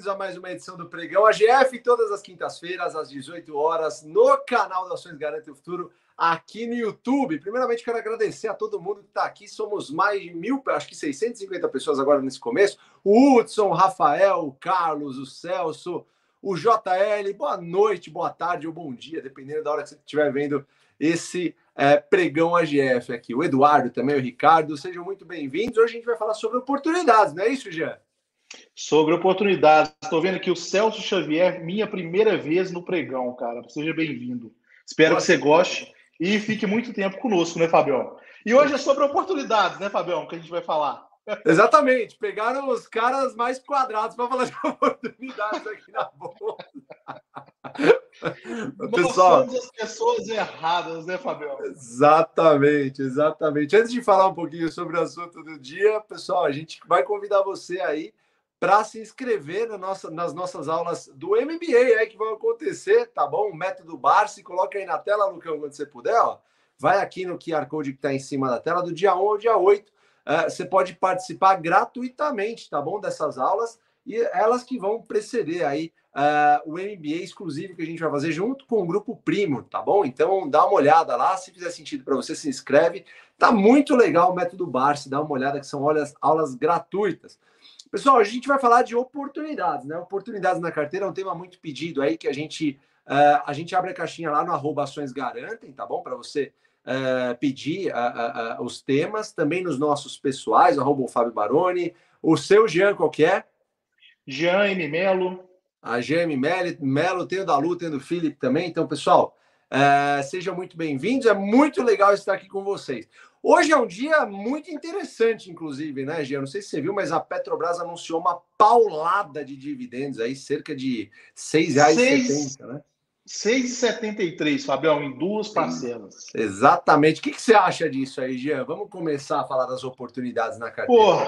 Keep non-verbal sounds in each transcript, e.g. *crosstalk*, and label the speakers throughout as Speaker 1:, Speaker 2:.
Speaker 1: a mais uma edição do Pregão AGF, todas as quintas-feiras, às 18 horas, no canal da Ações Garante o Futuro, aqui no YouTube. Primeiramente, quero agradecer a todo mundo que está aqui. Somos mais de mil, acho que 650 pessoas agora nesse começo. O Hudson, o Rafael, o Carlos, o Celso, o JL. Boa noite, boa tarde ou bom dia, dependendo da hora que você estiver vendo esse é, Pregão AGF aqui. O Eduardo também, o Ricardo, sejam muito bem-vindos. Hoje a gente vai falar sobre oportunidades, não é isso, Jean?
Speaker 2: Sobre oportunidades. Estou vendo aqui o Celso Xavier, minha primeira vez no pregão, cara. Seja bem-vindo. Espero Nossa. que você goste e fique muito tempo conosco, né, Fabião? E hoje é sobre oportunidades, né, Fabião, que a gente vai falar. *laughs*
Speaker 1: Exatamente. Pegaram os caras mais quadrados para falar de oportunidades aqui na bolsa. *laughs*
Speaker 2: Pessoal, as pessoas erradas, né, Fabião?
Speaker 1: Exatamente, exatamente. Antes de falar um pouquinho sobre o assunto do dia, pessoal, a gente vai convidar você aí para se inscrever na nossa, nas nossas aulas do MBA aí que vão acontecer, tá bom? O método Barsi, coloca aí na tela, Lucão, quando você puder, ó. Vai aqui no QR Code que está em cima da tela, do dia 1 ao dia 8. Uh, é, você pode participar gratuitamente, tá bom? Dessas aulas e elas que vão preceder aí uh, o MBA exclusivo que a gente vai fazer junto com o grupo Primo, tá bom? Então dá uma olhada lá, se fizer sentido para você, se inscreve. Tá muito legal o método Barsi, dá uma olhada que são aulas, aulas gratuitas. Pessoal, a gente vai falar de oportunidades, né? Oportunidades na carteira é um tema muito pedido aí que a gente uh, a gente abre a caixinha lá no arroba ações garantem, tá bom? Para você uh, pedir uh, os temas, também nos nossos pessoais, arroba o Fábio Baroni, o seu Jean qualquer.
Speaker 2: Jean M. Melo.
Speaker 1: A Jean M. Melo, tem o da Lu, tem o do Felipe também. Então, pessoal, sejam muito bem-vindos. É muito legal estar aqui com vocês. Hoje é um dia muito interessante, inclusive, né, Gia? Não sei se você viu, mas a Petrobras anunciou uma paulada de dividendos aí, cerca de R$ 6,70, né?
Speaker 2: 6,73, Fabião, em duas parcelas.
Speaker 1: Exatamente. O que, que, você acha disso aí, Jean? Vamos começar a falar das oportunidades na carteira.
Speaker 2: Pô,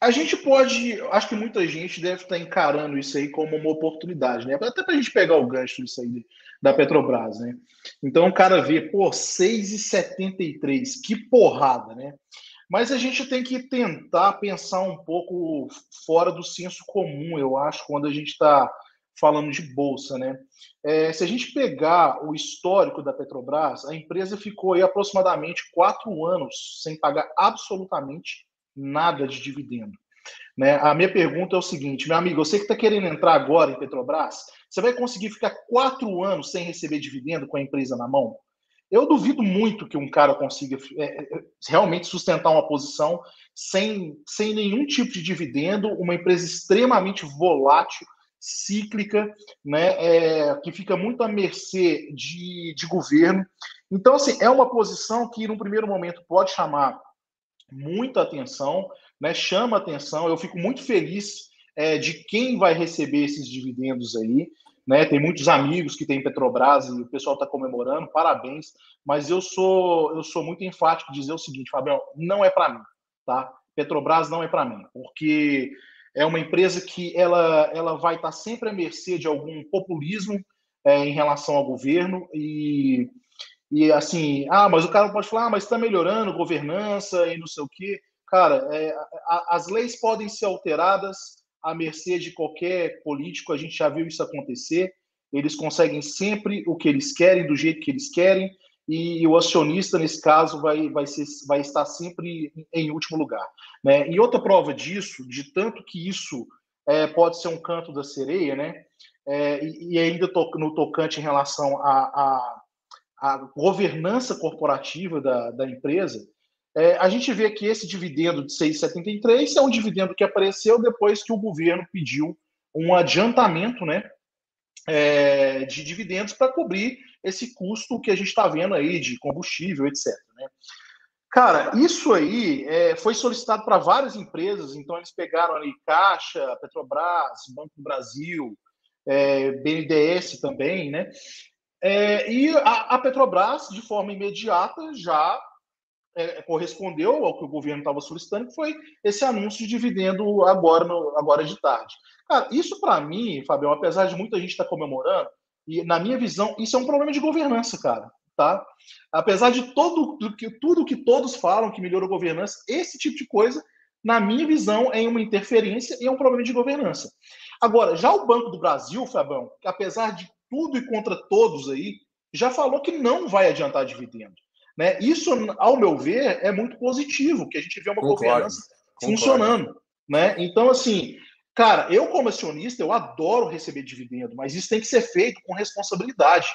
Speaker 2: a gente pode. Acho que muita gente deve estar encarando isso aí como uma oportunidade, né? Até para a gente pegar o gancho disso aí da Petrobras, né? Então o cara vê, pô, 6,73, que porrada, né? Mas a gente tem que tentar pensar um pouco fora do senso comum, eu acho, quando a gente está falando de bolsa, né? É, se a gente pegar o histórico da Petrobras, a empresa ficou aí aproximadamente quatro anos sem pagar absolutamente nada de dividendo. Né? A minha pergunta é o seguinte, meu amigo, você que está querendo entrar agora em Petrobras, você vai conseguir ficar quatro anos sem receber dividendo com a empresa na mão? Eu duvido muito que um cara consiga é, é, realmente sustentar uma posição sem, sem nenhum tipo de dividendo, uma empresa extremamente volátil, cíclica, né, é, que fica muito à mercê de, de governo. Então, assim, é uma posição que, no primeiro momento, pode chamar muita atenção, né? Chama atenção. Eu fico muito feliz é, de quem vai receber esses dividendos aí. Né? Tem muitos amigos que têm Petrobras e o pessoal está comemorando, parabéns. Mas eu sou eu sou muito enfático de dizer o seguinte, Fabião, não é para mim, tá? Petrobras não é para mim, porque é uma empresa que ela, ela vai estar tá sempre à mercê de algum populismo é, em relação ao governo e e assim, ah, mas o cara pode falar, ah, mas está melhorando governança e não sei o quê. Cara, é, a, as leis podem ser alteradas à mercê de qualquer político, a gente já viu isso acontecer. Eles conseguem sempre o que eles querem, do jeito que eles querem, e o acionista, nesse caso, vai, vai, ser, vai estar sempre em último lugar. Né? E outra prova disso, de tanto que isso é, pode ser um canto da sereia, né? É, e, e, ainda to, no tocante em relação a, a a governança corporativa da, da empresa, é, a gente vê que esse dividendo de 6,73 é um dividendo que apareceu depois que o governo pediu um adiantamento né, é, de dividendos para cobrir esse custo que a gente está vendo aí de combustível, etc. Né? Cara, isso aí é, foi solicitado para várias empresas, então eles pegaram ali Caixa, Petrobras, Banco do Brasil, é, BNDES também, né? É, e a, a, Petrobras, de forma imediata, já é, correspondeu ao que o governo estava solicitando, que foi esse anúncio de dividendo agora, no, agora de tarde. Cara, isso para mim, Fabião, apesar de muita gente estar tá comemorando, e na minha visão, isso é um problema de governança, cara. Tá? Apesar de todo, do que, tudo que todos falam que melhorou a governança, esse tipo de coisa na minha visão, é uma interferência e é um problema de governança. Agora, já o Banco do Brasil, Fabão, que apesar de tudo e contra todos aí, já falou que não vai adiantar dividendo. Né? Isso, ao meu ver, é muito positivo, que a gente vê uma Concordo. governança Concordo. funcionando. Né? Então, assim, cara, eu como acionista, eu adoro receber dividendo, mas isso tem que ser feito com responsabilidade.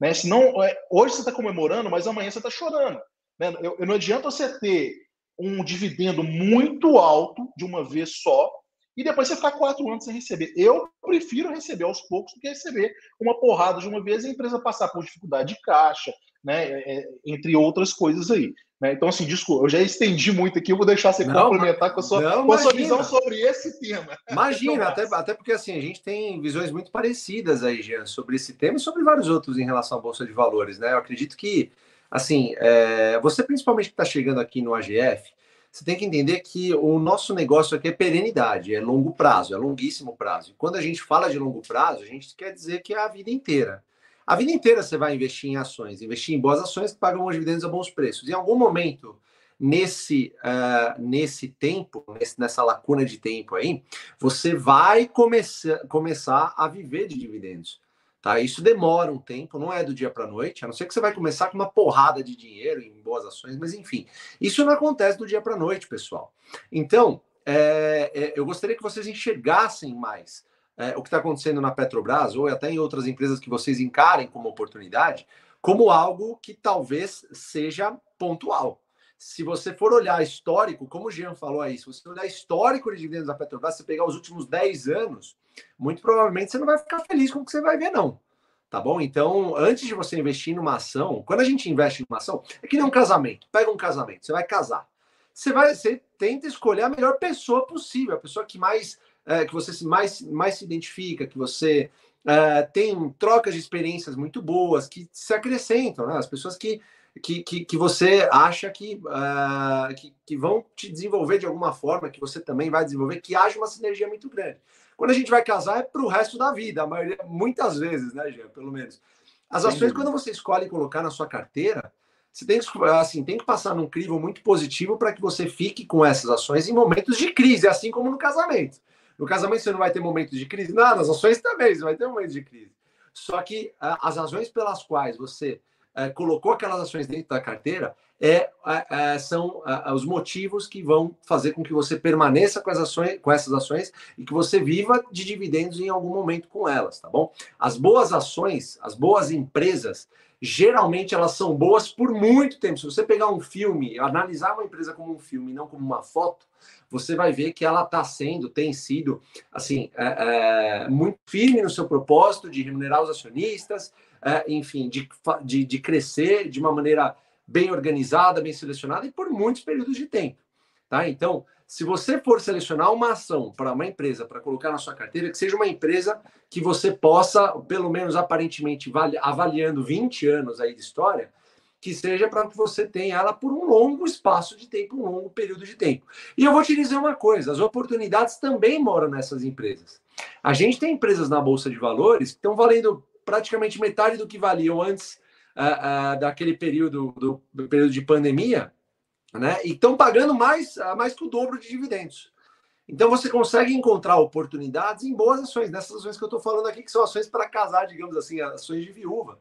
Speaker 2: Né? Senão, é, hoje você está comemorando, mas amanhã você está chorando. Né? Eu, não adianta você ter um dividendo muito alto de uma vez só e depois você ficar quatro anos sem receber. Eu prefiro receber aos poucos do que receber uma porrada de uma vez e a empresa passar por dificuldade de caixa, né? É, é entre outras coisas aí. Né? Então, assim, desculpa, eu já estendi muito aqui, eu vou deixar você não, complementar com a sua, não, com a sua visão sobre esse tema.
Speaker 1: Imagina, *laughs* até, até porque assim, a gente tem visões muito parecidas aí, Jean, sobre esse tema e sobre vários outros em relação à Bolsa de Valores, né? Eu acredito que, assim, é, você principalmente que está chegando aqui no AGF, você tem que entender que o nosso negócio aqui é perenidade, é longo prazo, é longuíssimo prazo. E quando a gente fala de longo prazo, a gente quer dizer que é a vida inteira. A vida inteira você vai investir em ações, investir em boas ações que pagam os dividendos a bons preços. Em algum momento, nesse, uh, nesse tempo, nesse, nessa lacuna de tempo aí, você vai começar, começar a viver de dividendos. Tá? Isso demora um tempo, não é do dia para noite, a não ser que você vai começar com uma porrada de dinheiro em boas ações, mas enfim, isso não acontece do dia para noite, pessoal. Então, é, é, eu gostaria que vocês enxergassem mais é, o que está acontecendo na Petrobras, ou até em outras empresas que vocês encarem como oportunidade, como algo que talvez seja pontual. Se você for olhar histórico, como o Jean falou aí, se você olhar histórico de dividendos da Petrobras, você pegar os últimos 10 anos, muito provavelmente você não vai ficar feliz com o que você vai ver, não. Tá bom? Então, antes de você investir numa ação, quando a gente investe numa ação, é que nem um casamento. Pega um casamento, você vai casar. Você vai, você tenta escolher a melhor pessoa possível, a pessoa que mais, é, que você mais, mais se identifica, que você é, tem trocas de experiências muito boas, que se acrescentam, né? As pessoas que que, que, que, você acha que, uh, que, que, vão te desenvolver de alguma forma, que você também vai desenvolver, que haja uma sinergia muito grande. Quando a gente vai casar é para o resto da vida, a maioria, muitas vezes, né, Jean, pelo menos. As ações, quando você escolhe colocar na sua carteira, você tem que, assim, tem que passar num crivo muito positivo para que você fique com essas ações em momentos de crise, assim como no casamento. No casamento você não vai ter momentos de crise, não, nas ações também você vai ter momentos de crise. Só que uh, as razões pelas quais você uh, colocou aquelas ações dentro da carteira é, é, são os motivos que vão fazer com que você permaneça com, as ações, com essas ações e que você viva de dividendos em algum momento com elas, tá bom? As boas ações, as boas empresas, geralmente elas são boas por muito tempo. Se você pegar um filme, analisar uma empresa como um filme, não como uma foto, você vai ver que ela está sendo, tem sido, assim, é, é, muito firme no seu propósito de remunerar os acionistas, é, enfim, de, de, de crescer de uma maneira bem organizada, bem selecionada e por muitos períodos de tempo. Tá? Então, se você for selecionar uma ação para uma empresa para colocar na sua carteira, que seja uma empresa que você possa, pelo menos aparentemente, avaliando 20 anos aí de história, que seja para que você tenha ela por um longo espaço de tempo, um longo período de tempo. E eu vou te dizer uma coisa: as oportunidades também moram nessas empresas. A gente tem empresas na Bolsa de Valores que estão valendo praticamente metade do que valiam antes daquele período, do, do, período de pandemia, né? E estão pagando mais, mais que o dobro de dividendos. Então você consegue encontrar oportunidades em boas ações, nessas ações que eu estou falando aqui, que são ações para casar, digamos assim, ações de viúva.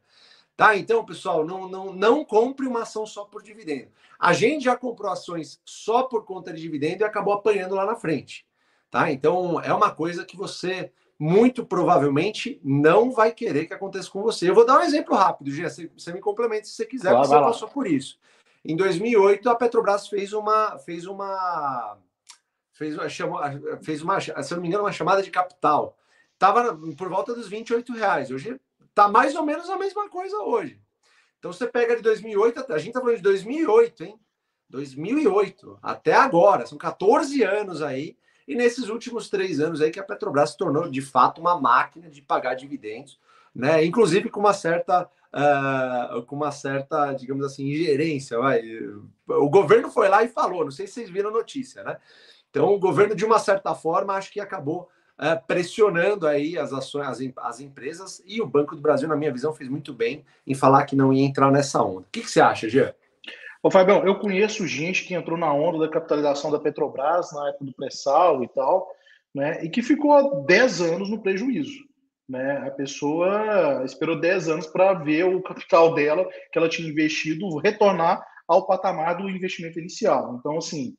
Speaker 1: Tá? Então, pessoal, não, não, não compre uma ação só por dividendo. A gente já comprou ações só por conta de dividendo e acabou apanhando lá na frente. Tá? Então, é uma coisa que você muito provavelmente não vai querer que aconteça com você. Eu vou dar um exemplo rápido, Gia, você, me complementa se você quiser, claro, você passou por isso. Em 2008, a Petrobras fez uma fez uma fez uma, chamou, fez uma se eu não me engano, uma chamada de capital. Tava por volta dos 28 reais. Hoje tá mais ou menos a mesma coisa hoje. Então você pega de 2008, a gente tá falando de 2008, hein? 2008 até agora, são 14 anos aí e nesses últimos três anos aí que a Petrobras se tornou de fato uma máquina de pagar dividendos, né? Inclusive com uma certa, uh, com uma certa, digamos assim, ingerência. Vai. O governo foi lá e falou, não sei se vocês viram a notícia, né? Então o governo, de uma certa forma, acho que acabou uh, pressionando aí as ações, as, as, empresas, e o Banco do Brasil, na minha visão, fez muito bem em falar que não ia entrar nessa onda. O que, que você acha, Jean?
Speaker 2: Ô, Fabião, eu conheço gente que entrou na onda da capitalização da Petrobras na época do pré-sal e tal, né? E que ficou 10 anos no prejuízo. Né? A pessoa esperou 10 anos para ver o capital dela, que ela tinha investido, retornar ao patamar do investimento inicial. Então, assim,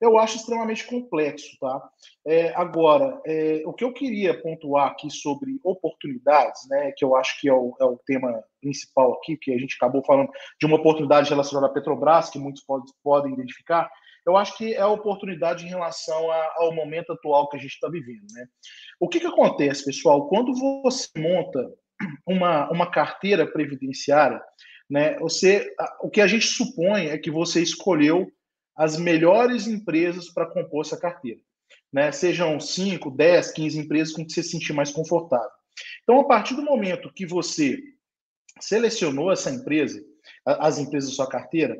Speaker 2: eu acho extremamente complexo, tá? É, agora, é, o que eu queria pontuar aqui sobre oportunidades, né, que eu acho que é o, é o, tema principal aqui, que a gente acabou falando de uma oportunidade relacionada à Petrobras, que muitos pode, podem identificar, eu acho que é a oportunidade em relação a, ao momento atual que a gente está vivendo, né? O que, que acontece, pessoal? Quando você monta uma, uma carteira previdenciária, né, você, o que a gente supõe é que você escolheu as melhores empresas para compor essa carteira. Né? Sejam 5, 10, 15 empresas com que você se sentir mais confortável. Então, a partir do momento que você selecionou essa empresa, as empresas da sua carteira,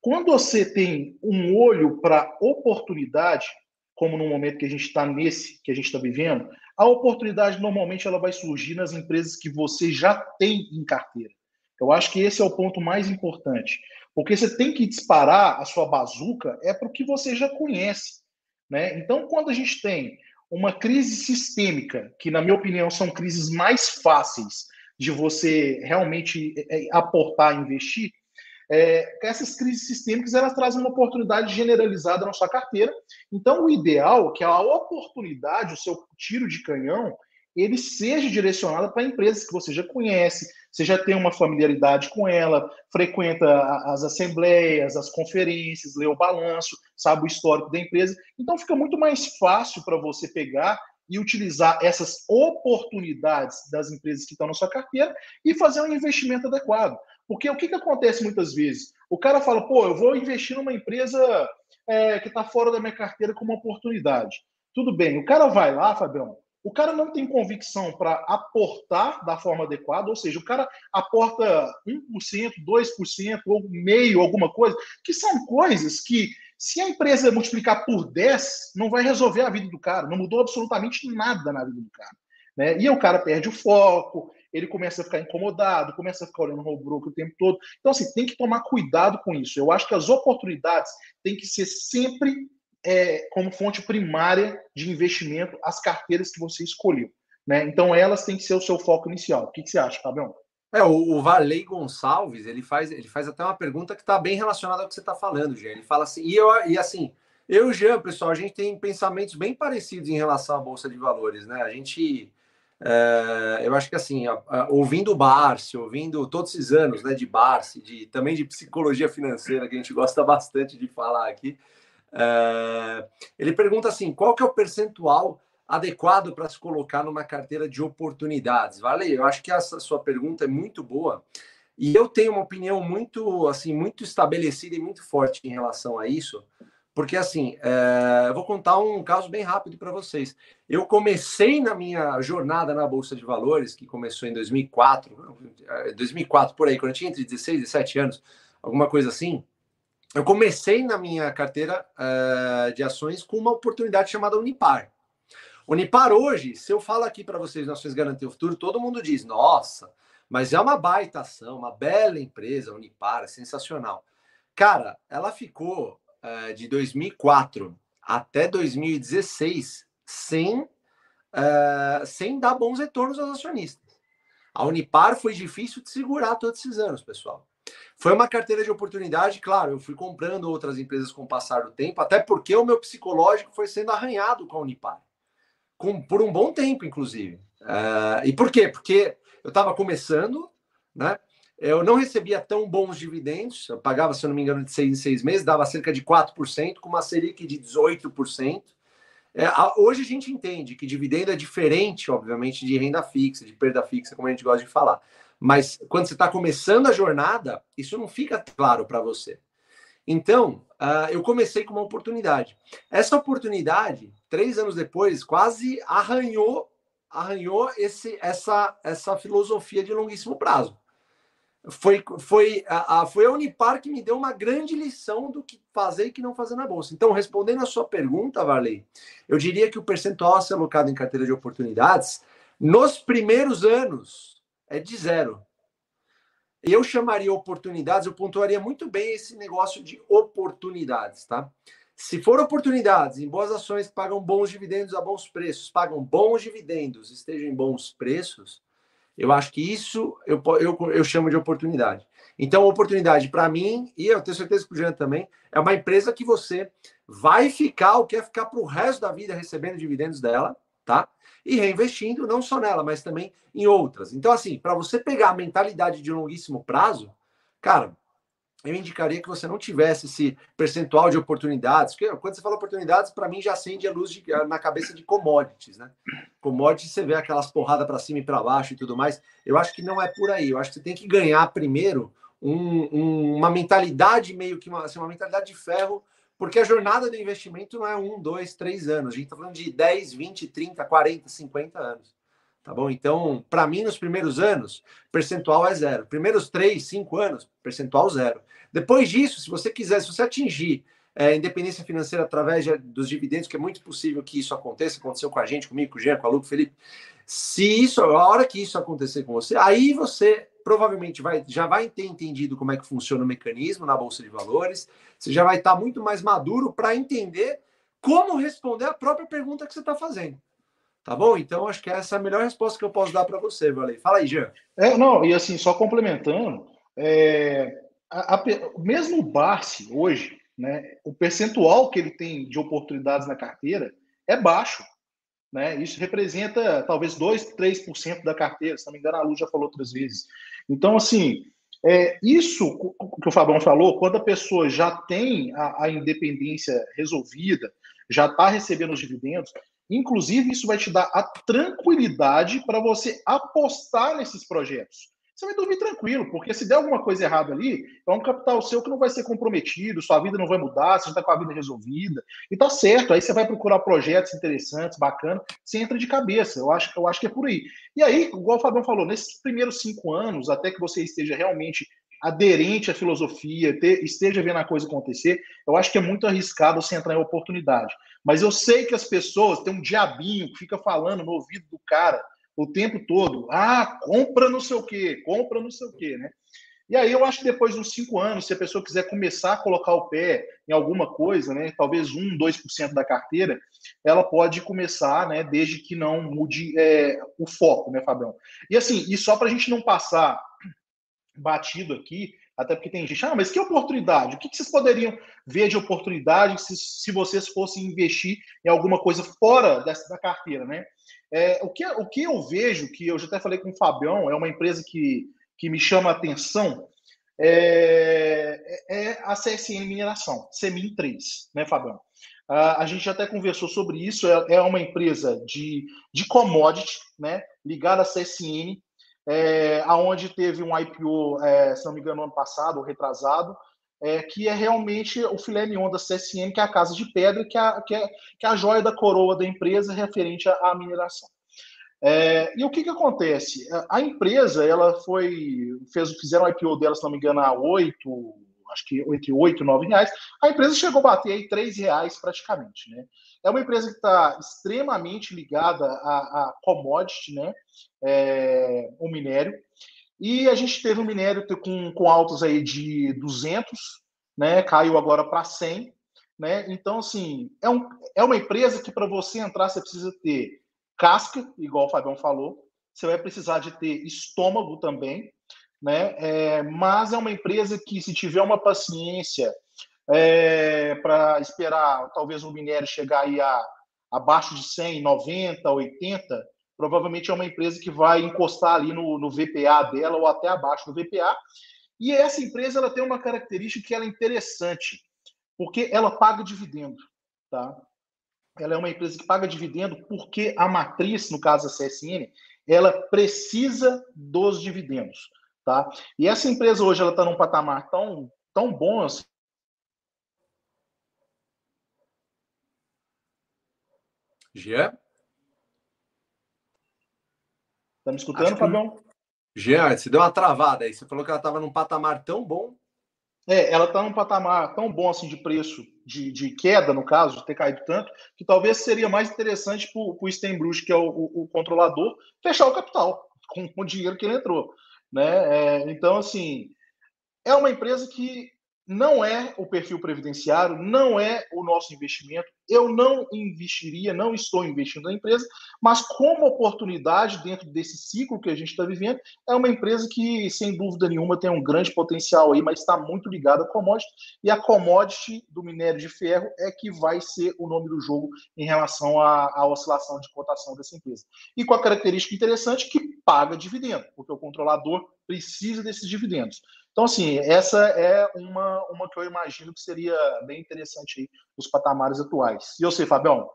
Speaker 2: quando você tem um olho para oportunidade, como no momento que a gente está nesse, que a gente está vivendo, a oportunidade normalmente ela vai surgir nas empresas que você já tem em carteira. Eu acho que esse é o ponto mais importante. Porque você tem que disparar a sua bazuca é para o que você já conhece. Né? Então, quando a gente tem uma crise sistêmica, que, na minha opinião, são crises mais fáceis de você realmente é, é, aportar, investir, é, essas crises sistêmicas elas trazem uma oportunidade generalizada na sua carteira. Então, o ideal é que a oportunidade, o seu tiro de canhão, ele seja direcionado para empresas que você já conhece, você já tem uma familiaridade com ela, frequenta as assembleias, as conferências, lê o balanço, sabe o histórico da empresa. Então fica muito mais fácil para você pegar e utilizar essas oportunidades das empresas que estão na sua carteira e fazer um investimento adequado. Porque o que, que acontece muitas vezes? O cara fala, pô, eu vou investir numa empresa é, que está fora da minha carteira como oportunidade. Tudo bem, o cara vai lá, Fabião, o cara não tem convicção para aportar da forma adequada, ou seja, o cara aporta 1%, 2% ou meio, alguma coisa, que são coisas que, se a empresa multiplicar por 10, não vai resolver a vida do cara, não mudou absolutamente nada na vida do cara. Né? E o cara perde o foco, ele começa a ficar incomodado, começa a ficar olhando o broker o tempo todo. Então, assim, tem que tomar cuidado com isso. Eu acho que as oportunidades têm que ser sempre é, como fonte primária de investimento as carteiras que você escolheu. Né? Então, elas têm que ser o seu foco inicial. O que, que você acha, Fabião?
Speaker 1: É, o, o Valei Gonçalves, ele faz, ele faz até uma pergunta que está bem relacionada ao que você está falando, Jean. Ele fala assim, e, eu, e assim, eu e Jean, pessoal, a gente tem pensamentos bem parecidos em relação à Bolsa de Valores, né? A gente, é, eu acho que assim, a, a, ouvindo o Barsi, ouvindo todos esses anos né, de Barsi, de, também de psicologia financeira, que a gente gosta bastante de falar aqui, é, ele pergunta assim: qual que é o percentual adequado para se colocar numa carteira de oportunidades? Vale, eu acho que essa sua pergunta é muito boa e eu tenho uma opinião muito assim muito estabelecida e muito forte em relação a isso, porque assim é, eu vou contar um caso bem rápido para vocês. Eu comecei na minha jornada na bolsa de valores, que começou em 2004, 2004 por aí, quando eu tinha entre 16 e 17 anos, alguma coisa assim eu comecei na minha carteira uh, de ações com uma oportunidade chamada Unipar. Unipar hoje, se eu falo aqui para vocês Nações Garantir o Futuro, todo mundo diz, nossa, mas é uma baita ação, uma bela empresa, Unipar, é sensacional. Cara, ela ficou uh, de 2004 até 2016 sem, uh, sem dar bons retornos aos acionistas. A Unipar foi difícil de segurar todos esses anos, pessoal. Foi uma carteira de oportunidade, claro, eu fui comprando outras empresas com o passar do tempo, até porque o meu psicológico foi sendo arranhado com a Unipar. Com, por um bom tempo, inclusive. Uh, e por quê? Porque eu estava começando, né? Eu não recebia tão bons dividendos, eu pagava, se eu não me engano, de seis em seis meses, dava cerca de 4%, com uma Selic de 18%. É, hoje a gente entende que dividendo é diferente, obviamente, de renda fixa, de perda fixa, como a gente gosta de falar. Mas quando você está começando a jornada, isso não fica claro para você. Então, uh, eu comecei com uma oportunidade. Essa oportunidade, três anos depois, quase arranhou, arranhou esse, essa, essa filosofia de longuíssimo prazo. Foi, foi, a, a, foi a Unipar que me deu uma grande lição do que fazer e que não fazer na bolsa. Então, respondendo a sua pergunta, Varley, eu diria que o percentual a ser alocado em carteira de oportunidades, nos primeiros anos, é de zero. eu chamaria oportunidades, eu pontuaria muito bem esse negócio de oportunidades, tá? Se for oportunidades em boas ações que pagam bons dividendos a bons preços, pagam bons dividendos, estejam em bons preços, eu acho que isso eu, eu, eu chamo de oportunidade. Então, oportunidade para mim, e eu tenho certeza que o Jean também, é uma empresa que você vai ficar ou quer ficar para o resto da vida recebendo dividendos dela, tá? E reinvestindo não só nela, mas também em outras. Então, assim, para você pegar a mentalidade de longuíssimo prazo, cara, eu indicaria que você não tivesse esse percentual de oportunidades. Porque quando você fala oportunidades, para mim já acende a luz de, na cabeça de commodities, né? Commodities, você vê aquelas porradas para cima e para baixo e tudo mais. Eu acho que não é por aí. Eu acho que você tem que ganhar primeiro um, um, uma mentalidade meio que uma, assim, uma mentalidade de ferro, porque a jornada do investimento não é um, dois, três anos. A gente está falando de 10, 20, 30, 40, 50 anos. Tá bom? Então, para mim, nos primeiros anos, percentual é zero. Primeiros três, cinco anos, percentual zero. Depois disso, se você quiser, se você atingir é, independência financeira através de, dos dividendos, que é muito possível que isso aconteça, aconteceu com a gente, comigo, com o Jean, com a Lu, com o Felipe. Se isso, a hora que isso acontecer com você, aí você provavelmente vai, já vai ter entendido como é que funciona o mecanismo na Bolsa de Valores, você já vai estar muito mais maduro para entender como responder a própria pergunta que você está fazendo. Tá bom? Então, acho que essa é a melhor resposta que eu posso dar para você, Valei. Fala aí, Jean.
Speaker 2: É, não, e assim, só complementando, é, a, a, mesmo o Barsi hoje, né, o percentual que ele tem de oportunidades na carteira é baixo. Né? Isso representa talvez 2, 3% da carteira, se não me engano, a Lu já falou outras vezes. Então, assim, é, isso que o Fabão falou, quando a pessoa já tem a, a independência resolvida, já está recebendo os dividendos, inclusive isso vai te dar a tranquilidade para você apostar nesses projetos você vai dormir tranquilo, porque se der alguma coisa errada ali, é um capital seu que não vai ser comprometido, sua vida não vai mudar, você está com a vida resolvida, e tá certo, aí você vai procurar projetos interessantes, bacanas, você entra de cabeça, eu acho, eu acho que é por aí. E aí, igual o Fabião falou, nesses primeiros cinco anos, até que você esteja realmente aderente à filosofia, ter, esteja vendo a coisa acontecer, eu acho que é muito arriscado você entrar em oportunidade. Mas eu sei que as pessoas, tem um diabinho que fica falando no ouvido do cara, o tempo todo. Ah, compra não sei o quê, compra não sei o quê, né? E aí eu acho que depois de uns cinco anos, se a pessoa quiser começar a colocar o pé em alguma coisa, né, talvez um, dois por cento da carteira, ela pode começar, né, desde que não mude é, o foco, né, Fabião? E assim, e só para a gente não passar batido aqui, até porque tem gente, ah, mas que oportunidade? O que, vocês poderiam ver de oportunidade se, se vocês fossem investir em alguma coisa fora dessa da carteira, né? É, o, que, o que eu vejo, que eu já até falei com o Fabião, é uma empresa que, que me chama a atenção, é, é, é a CSN Mineração, CEMIN 3, né, Fabião? a gente já até conversou sobre isso, é, é uma empresa de, de commodity, né, ligada à CSN, é, aonde teve um IPO, é, se não me engano, ano passado, ou retrasado, é, que é realmente o filé mignon da CSN, que é a casa de pedra, que é, que é, que é a joia da coroa da empresa referente à, à mineração. É, e o que, que acontece? A empresa, ela foi, fez, fizeram o IPO dela, se não me engano, a 8, acho que entre 8 e 9 reais. A empresa chegou a bater aí 3 reais praticamente, né? É uma empresa que está extremamente ligada a, a commodity, né? É, o minério. E a gente teve um minério com, com altos aí de 200, né? Caiu agora para 100, né? Então, assim, é, um, é uma empresa que para você entrar você precisa ter casca, igual o Fabião falou. Você vai precisar de ter estômago também, né? É, mas é uma empresa que, se tiver uma paciência é, para esperar talvez o minério chegar aí a, abaixo de 100, 90, 80, provavelmente é uma empresa que vai encostar ali no, no VPA dela ou até abaixo do VPA. E essa empresa ela tem uma característica que ela é interessante, porque ela paga dividendo, tá? Ela é uma empresa que paga dividendo porque a matriz, no caso da CSN, ela precisa dos dividendos, tá? E essa empresa hoje ela está num patamar tão tão bom assim,
Speaker 1: Jean?
Speaker 2: Tá me escutando, Fabião?
Speaker 1: Jean, você deu uma travada aí. Você falou que ela estava num patamar tão bom.
Speaker 2: É, ela está num patamar tão bom assim de preço, de, de, queda, no caso, de ter caído tanto, que talvez seria mais interessante para o Stenbruch, que é o, o, o, controlador, fechar o capital com, *laughs* com o dinheiro que ele entrou. Né? É, então, assim, é uma empresa que não é o perfil previdenciário, não é o nosso investimento. Eu não investiria, não estou investindo na empresa, mas como oportunidade dentro desse ciclo que a gente está vivendo, é uma empresa que, sem dúvida nenhuma, tem um grande potencial aí, mas está muito ligada à commodity. E a commodity do minério de ferro é que vai ser o nome do jogo em relação à, à oscilação de cotação dessa empresa. E com a característica interessante que paga dividendo, porque o controlador precisa desses dividendos. Então, assim, essa é uma, uma que eu imagino que seria bem interessante aí nos patamares atuais. E eu sei, Fabião?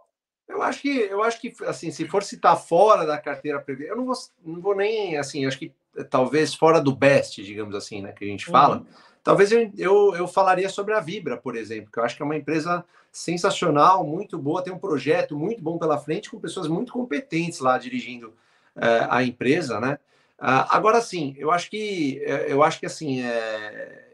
Speaker 1: Eu acho que, eu acho que assim, se for citar fora da carteira prevista, eu não vou, não vou nem, assim, acho que talvez fora do best, digamos assim, né, que a gente fala, uhum. talvez eu, eu, eu falaria sobre a Vibra, por exemplo, que eu acho que é uma empresa sensacional, muito boa, tem um projeto muito bom pela frente, com pessoas muito competentes lá dirigindo é, a empresa, né? Uh, agora sim, eu acho que é, eu acho que assim é,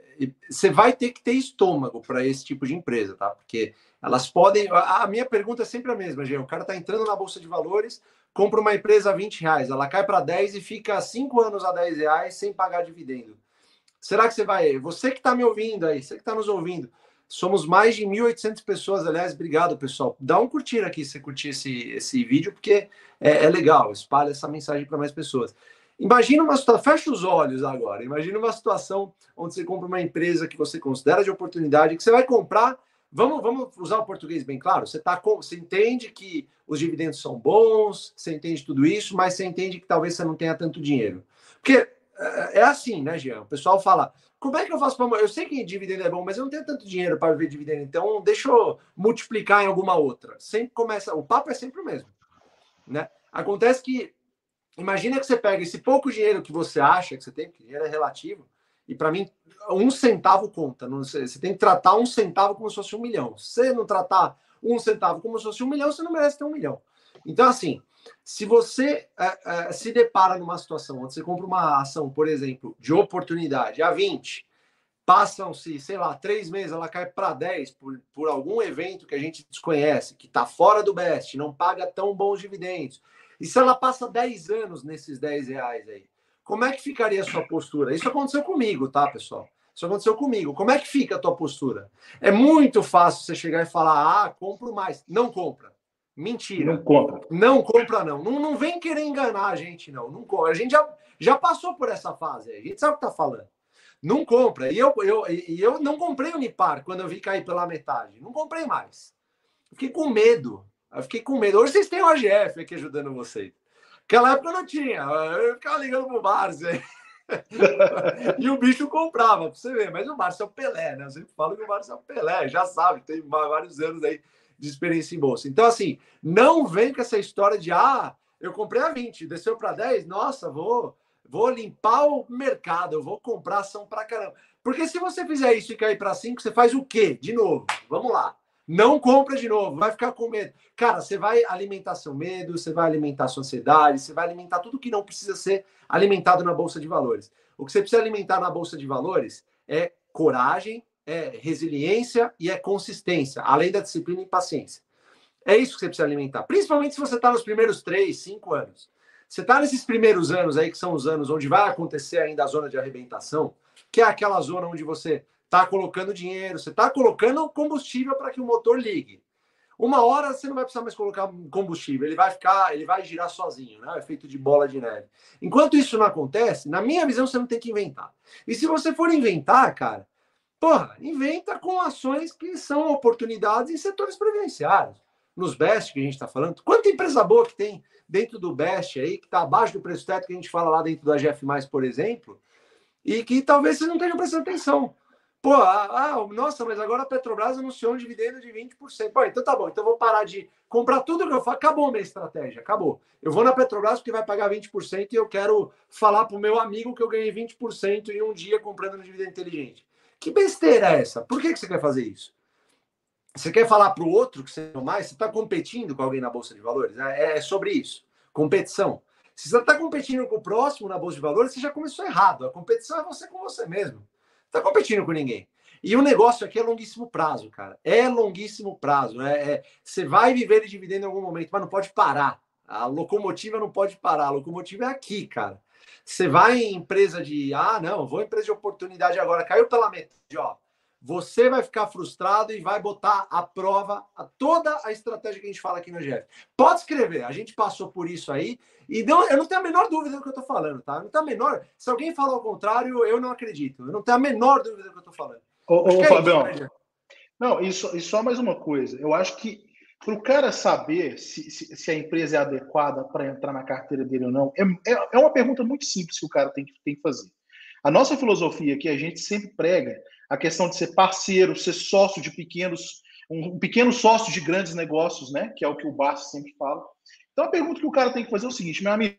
Speaker 1: você vai ter que ter estômago para esse tipo de empresa, tá? Porque elas podem. A, a minha pergunta é sempre a mesma, Gê. O cara está entrando na bolsa de valores, compra uma empresa a 20 reais, ela cai para 10 e fica 5 anos a 10 reais sem pagar dividendo. Será que você vai. Você que está me ouvindo aí, você que está nos ouvindo, somos mais de 1.800 pessoas, aliás, obrigado, pessoal. Dá um curtir aqui se você curtir esse, esse vídeo, porque é, é legal, espalha essa mensagem para mais pessoas. Imagina uma situação, fecha os olhos agora. Imagina uma situação onde você compra uma empresa que você considera de oportunidade, que você vai comprar. Vamos, vamos usar o português bem claro. Você tá você entende que os dividendos são bons, você entende tudo isso, mas você entende que talvez você não tenha tanto dinheiro. Porque é, é assim, né, Jean? O pessoal fala: como é que eu faço para. Eu sei que dividendo é bom, mas eu não tenho tanto dinheiro para viver dividendo, então deixa eu multiplicar em alguma outra. Sempre começa. O papo é sempre o mesmo. Né? Acontece que Imagina que você pega esse pouco dinheiro que você acha que você tem, porque dinheiro é relativo, e para mim, um centavo conta. Você tem que tratar um centavo como se fosse um milhão. Se você não tratar um centavo como se fosse um milhão, você não merece ter um milhão. Então, assim, se você é, é, se depara numa situação onde você compra uma ação, por exemplo, de oportunidade a 20, passam-se, sei lá, três meses, ela cai para 10 por, por algum evento que a gente desconhece, que está fora do best, não paga tão bons dividendos e se ela passa 10 anos nesses 10 reais aí, como é que ficaria a sua postura? Isso aconteceu comigo, tá, pessoal? Isso aconteceu comigo. Como é que fica a tua postura? É muito fácil você chegar e falar: ah, compro mais. Não compra. Mentira.
Speaker 2: Não compra.
Speaker 1: Não compra, não. Não, não vem querer enganar a gente, não. não compra. A gente já, já passou por essa fase. A gente sabe o que tá falando. Não compra. E eu, eu, e eu não comprei o Unipar quando eu vi cair pela metade. Não comprei mais. Fiquei com medo. Eu fiquei com medo. Hoje vocês têm o AGF aqui ajudando vocês. Naquela época não tinha. Eu ficava ligando pro Márcio. *laughs* e o bicho comprava, pra você ver. Mas o Márcio é o Pelé, né? Eu sempre falo que o Márcio é o Pelé, já sabe, tem vários anos aí de experiência em bolsa. Então, assim, não vem com essa história de ah, eu comprei a 20, desceu para 10, nossa, vou, vou limpar o mercado, eu vou comprar ação para caramba. Porque se você fizer isso e cair para 5, você faz o quê? De novo, vamos lá. Não compra de novo, vai ficar com medo. Cara, você vai alimentar seu medo, você vai alimentar sua ansiedade, você vai alimentar tudo que não precisa ser alimentado na bolsa de valores. O que você precisa alimentar na bolsa de valores é coragem, é resiliência e é consistência, além da disciplina e paciência. É isso que você precisa alimentar, principalmente se você está nos primeiros três, cinco anos. Você está nesses primeiros anos aí, que são os anos onde vai acontecer ainda a zona de arrebentação, que é aquela zona onde você está colocando dinheiro, você está colocando combustível para que o motor ligue. Uma hora você não vai precisar mais colocar combustível, ele vai ficar, ele vai girar sozinho, né? É feito de bola de neve. Enquanto isso não acontece, na minha visão, você não tem que inventar. E se você for inventar, cara, porra, inventa com ações que são oportunidades em setores previdenciários. Nos Best que a gente está falando. Quanta empresa boa que tem dentro do Best aí, que está abaixo do preço teto que a gente fala lá dentro da GF, por exemplo, e que talvez você não tenha prestando atenção. Pô, ah, ah, nossa, mas agora a Petrobras anunciou um dividendo de 20%. Pô, então tá bom, então vou parar de comprar tudo que eu faço. Acabou minha estratégia, acabou. Eu vou na Petrobras porque vai pagar 20% e eu quero falar pro meu amigo que eu ganhei 20% em um dia comprando no dividendo inteligente. Que besteira é essa? Por que, que você quer fazer isso? Você quer falar para o outro que você não mais? Você está competindo com alguém na Bolsa de Valores? É, é sobre isso. Competição. Se você está competindo com o próximo na Bolsa de Valores, você já começou errado. A competição é você com você mesmo tá competindo com ninguém. E o negócio aqui é longuíssimo prazo, cara. É longuíssimo prazo. É, é, você vai viver de dividendo em algum momento, mas não pode parar. A locomotiva não pode parar, a locomotiva é aqui, cara. Você vai em empresa de, ah, não, vou em empresa de oportunidade agora, caiu pela metade, ó. Você vai ficar frustrado e vai botar à prova a toda a estratégia que a gente fala aqui no GF. Pode escrever, a gente passou por isso aí e não, eu não tenho a menor dúvida do que eu estou falando, tá? Não tenho a menor. Se alguém falar o contrário, eu não acredito. Eu não tenho a menor dúvida do que eu estou falando.
Speaker 2: Ô, ô é Fabião, isso, né, não, e só, e só mais uma coisa. Eu acho que para o cara saber se, se, se, a empresa é adequada para entrar na carteira dele ou não, é, é, é, uma pergunta muito simples que o cara tem que, tem que fazer. A nossa filosofia aqui, a gente sempre prega a questão de ser parceiro, ser sócio de pequenos, um, pequeno sócio de grandes negócios, né? Que é o que o Barça sempre fala. Então a pergunta que o cara tem que fazer é o seguinte, meu amigo,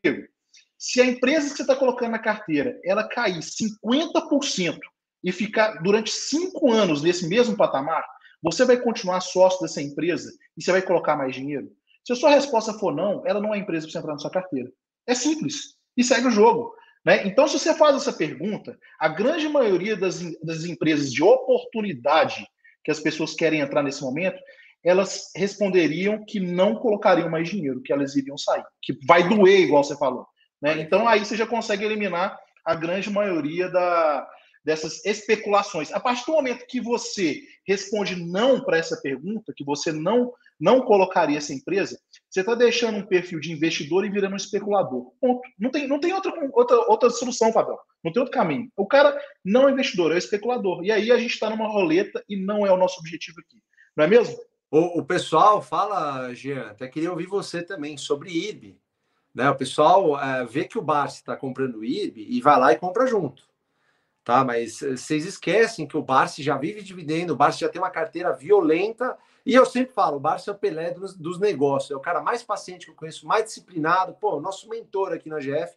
Speaker 2: se a empresa que você está colocando na carteira, ela cair 50% e ficar durante cinco anos nesse mesmo patamar, você vai continuar sócio dessa empresa e você vai colocar mais dinheiro? Se a sua resposta for não, ela não é empresa para você entrar na sua carteira. É simples. E segue o jogo. Né? Então, se você faz essa pergunta, a grande maioria das, das empresas de oportunidade que as pessoas querem entrar nesse momento, elas responderiam que não colocariam mais dinheiro, que elas iriam sair, que vai doer, igual você falou. Né? Então, aí você já consegue eliminar a grande maioria da, dessas especulações. A partir do momento que você responde não para essa pergunta, que você não não colocaria essa empresa, você está deixando um perfil de investidor e virando um especulador. Ponto. Não tem, não tem outra, outra, outra solução, Fabio. Não tem outro caminho. O cara não é investidor, é especulador. E aí a gente está numa roleta e não é o nosso objetivo aqui. Não é mesmo?
Speaker 1: O, o pessoal fala, Jean, até queria ouvir você também sobre IRB. Né? O pessoal é, vê que o Barça está comprando IRB e vai lá e compra junto tá? Mas eh, vocês esquecem que o Barça já vive dividendo, o Barça já tem uma carteira violenta. E eu sempre falo, o Barça é o Pelé dos, dos negócios, é o cara mais paciente que eu conheço, mais disciplinado, pô, nosso mentor aqui na GF.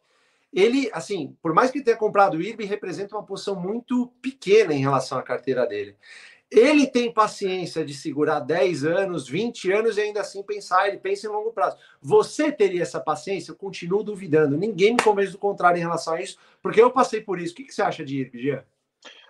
Speaker 1: Ele, assim, por mais que tenha comprado o IRB, representa uma posição muito pequena em relação à carteira dele. Ele tem paciência de segurar 10 anos, 20 anos e ainda assim pensar, ele pensa em longo prazo. Você teria essa paciência? Eu continuo duvidando. Ninguém me convence do contrário em relação a isso, porque eu passei por isso. O que, que você acha de ir, Jean?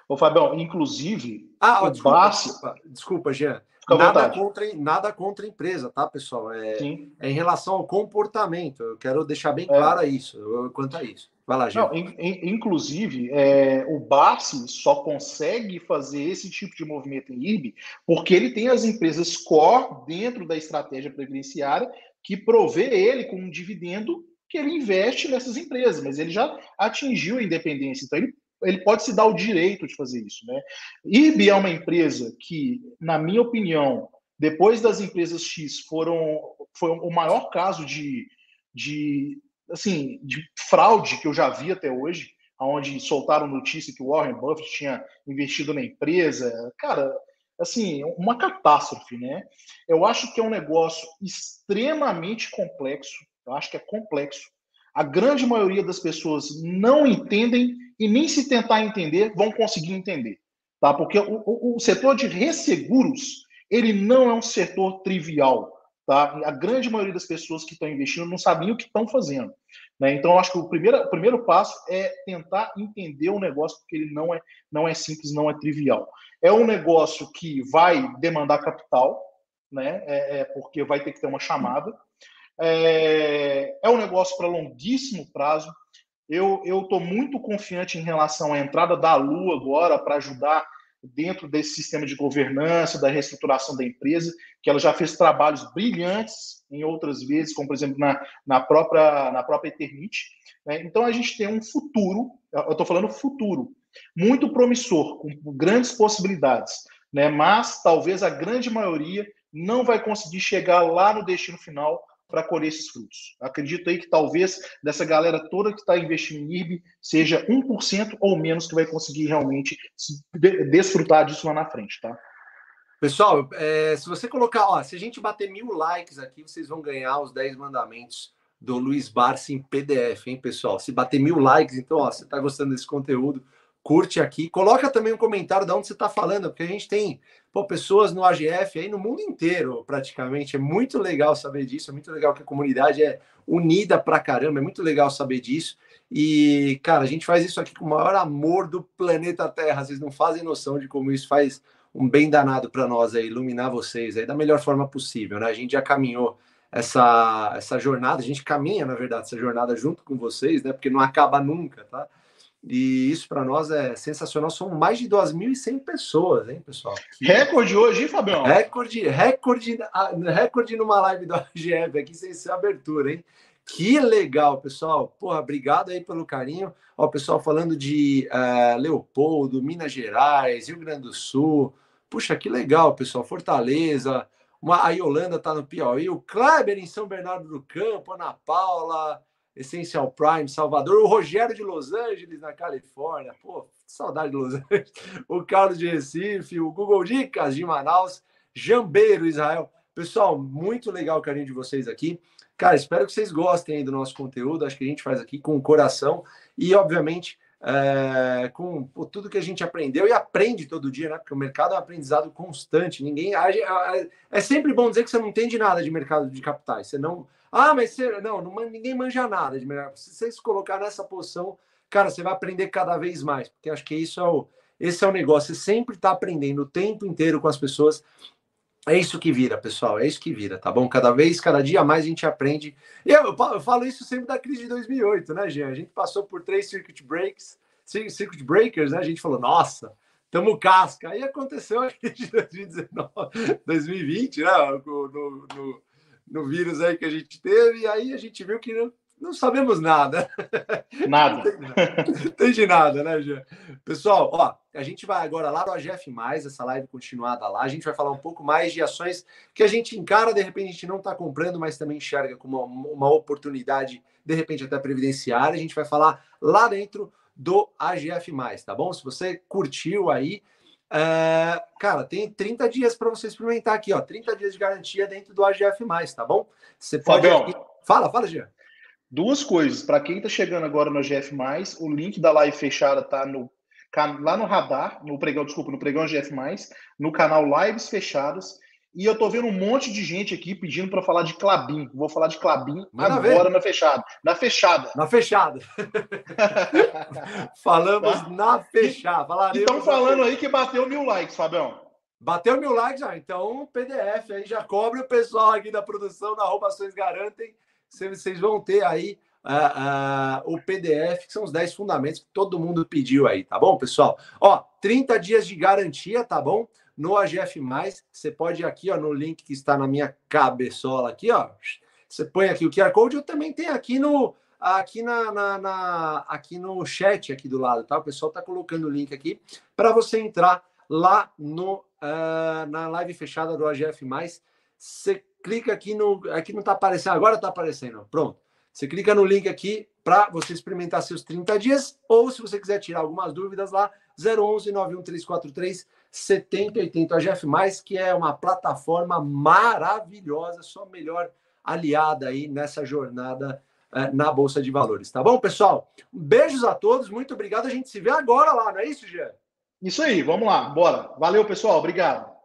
Speaker 2: Ô, Fabião, inclusive,
Speaker 1: ah, o desculpa, Bassi... desculpa, desculpa, Jean. Nada contra, nada contra a empresa, tá, pessoal? É, é, em relação ao comportamento. Eu quero deixar bem é. claro é. isso, quanto a isso. Vai lá,
Speaker 2: Não, in, in, inclusive, é, o Barsi só consegue fazer esse tipo de movimento em IRB porque ele tem as empresas core dentro da estratégia previdenciária que provê ele com um dividendo que ele investe nessas empresas, mas ele já atingiu a independência, então ele, ele pode se dar o direito de fazer isso. Né? IRB é uma empresa que, na minha opinião, depois das empresas X foram foi o maior caso de, de assim, de fraude que eu já vi até hoje, onde soltaram notícia que o Warren Buffett tinha investido na empresa. Cara, assim, uma catástrofe, né? Eu acho que é um negócio extremamente complexo. Eu acho que é complexo. A grande maioria das pessoas não entendem e nem se tentar entender vão conseguir entender, tá? Porque o, o, o setor de resseguros ele não é um setor trivial. Tá? A grande maioria das pessoas que estão investindo não sabiam o que estão fazendo. Né? Então, eu acho que o primeiro, o primeiro passo é tentar entender o negócio, porque ele não é, não é simples, não é trivial. É um negócio que vai demandar capital, né? É, é porque vai ter que ter uma chamada. É, é um negócio para longuíssimo prazo. Eu estou muito confiante em relação à entrada da Lua agora para ajudar dentro desse sistema de governança, da reestruturação da empresa, que ela já fez trabalhos brilhantes em outras vezes, como por exemplo na, na própria na própria Eternit. Né? Então a gente tem um futuro, eu estou falando futuro, muito promissor, com grandes possibilidades, né? mas talvez a grande maioria não vai conseguir chegar lá no destino final para colher esses frutos. Acredito aí que talvez dessa galera toda que está investindo em IRB seja 1% ou menos que vai conseguir realmente desfrutar disso lá na frente, tá?
Speaker 1: Pessoal, é, se você colocar, ó, se a gente bater mil likes aqui, vocês vão ganhar os 10 mandamentos do Luiz Barça em PDF, hein, pessoal? Se bater mil likes, então, ó, você está gostando desse conteúdo, curte aqui, coloca também um comentário de onde você está falando, porque a gente tem pô, pessoas no AGF aí no mundo inteiro, praticamente. É muito legal saber disso, é muito legal que a comunidade é unida pra caramba, é muito legal saber disso. E, cara, a gente faz isso aqui com o maior amor do planeta Terra. Vocês não fazem noção de como isso faz um bem danado para nós aí, iluminar vocês aí da melhor forma possível, né? A gente já caminhou essa, essa jornada, a gente caminha, na verdade, essa jornada junto com vocês, né? Porque não acaba nunca, tá? E isso para nós é sensacional. São mais de 2.100 pessoas, hein, pessoal?
Speaker 2: Recorde hoje, hein, Fabião?
Speaker 1: Recorde, recorde, recorde numa live do AGF aqui, sem ser abertura, hein? Que legal, pessoal. Porra, obrigado aí pelo carinho. Ó, o pessoal falando de uh, Leopoldo, Minas Gerais, Rio Grande do Sul. Puxa, que legal, pessoal. Fortaleza. Uma, a Yolanda tá no Piauí. O Kleber em São Bernardo do Campo, Ana Paula, Essential Prime, Salvador. O Rogério de Los Angeles, na Califórnia. Pô, saudade de Los *laughs* Angeles. O Carlos de Recife. O Google Dicas de Manaus. Jambeiro, Israel. Pessoal, muito legal o carinho de vocês aqui. Cara, espero que vocês gostem do nosso conteúdo. Acho que a gente faz aqui com o coração e, obviamente, é, com tudo que a gente aprendeu e aprende todo dia, né? Porque o mercado é um aprendizado constante. Ninguém é sempre bom dizer que você não entende nada de mercado de capitais. Você não, ah, mas você, não, não ninguém manja nada de mercado. Se você se colocar nessa posição, cara, você vai aprender cada vez mais, porque acho que isso é o esse é o negócio. Você sempre está aprendendo o tempo inteiro com as pessoas. É isso que vira, pessoal. É isso que vira, tá bom? Cada vez, cada dia mais a gente aprende. Eu, eu falo isso sempre da crise de 2008, né, Jean? A gente passou por três circuit breaks, circuit breakers, né? A gente falou, nossa, tamo casca. Aí aconteceu a crise de 2019, 2020, né? No, no, no, vírus aí que a gente teve. E aí a gente viu que não, não sabemos nada.
Speaker 2: Nada. *laughs*
Speaker 1: Não tem de nada, né, Jean? Pessoal, ó, a gente vai agora lá no AGF, essa live continuada lá. A gente vai falar um pouco mais de ações que a gente encara, de repente a gente não está comprando, mas também enxerga como uma, uma oportunidade, de repente até previdenciária. A gente vai falar lá dentro do AGF, tá bom? Se você curtiu aí, é, cara, tem 30 dias para você experimentar aqui, ó. 30 dias de garantia dentro do AGF, tá bom? Você pode. Aqui... Fala, fala, Jean.
Speaker 2: Duas coisas. Para quem está chegando agora no GF, o link da live fechada está no, lá no radar, no pregão, desculpa, no pregão GF, no canal Lives Fechadas. E eu tô vendo um monte de gente aqui pedindo para falar de Clabin. Vou falar de Clabin agora na fechada. Na fechada.
Speaker 1: Na fechada. *laughs* Falamos tá? na fechada.
Speaker 2: Estão falando aí que bateu mil likes, Fabião.
Speaker 1: Bateu mil likes já. Então, PDF aí já cobre o pessoal aqui da produção da Ações Garantem vocês vão ter aí uh, uh, o PDF, que são os 10 fundamentos que todo mundo pediu aí, tá bom, pessoal? Ó, 30 dias de garantia, tá bom? No AGF, você pode ir aqui, ó, no link que está na minha cabeçola aqui, ó. Você põe aqui o QR Code, eu também tenho aqui no aqui na, na, na, aqui no chat aqui do lado, tá? O pessoal tá colocando o link aqui para você entrar lá no uh, na live fechada do AGF+. Você clica aqui no. Aqui não está aparecendo, agora está aparecendo. Pronto. Você clica no link aqui para você experimentar seus 30 dias, ou se você quiser tirar algumas dúvidas lá, 011 91343 7080 a GF, que é uma plataforma maravilhosa, só melhor aliada aí nessa jornada é, na Bolsa de Valores. Tá bom, pessoal? Beijos a todos, muito obrigado. A gente se vê agora lá, não é isso, Gê?
Speaker 2: Isso aí, vamos lá, bora. Valeu, pessoal, obrigado.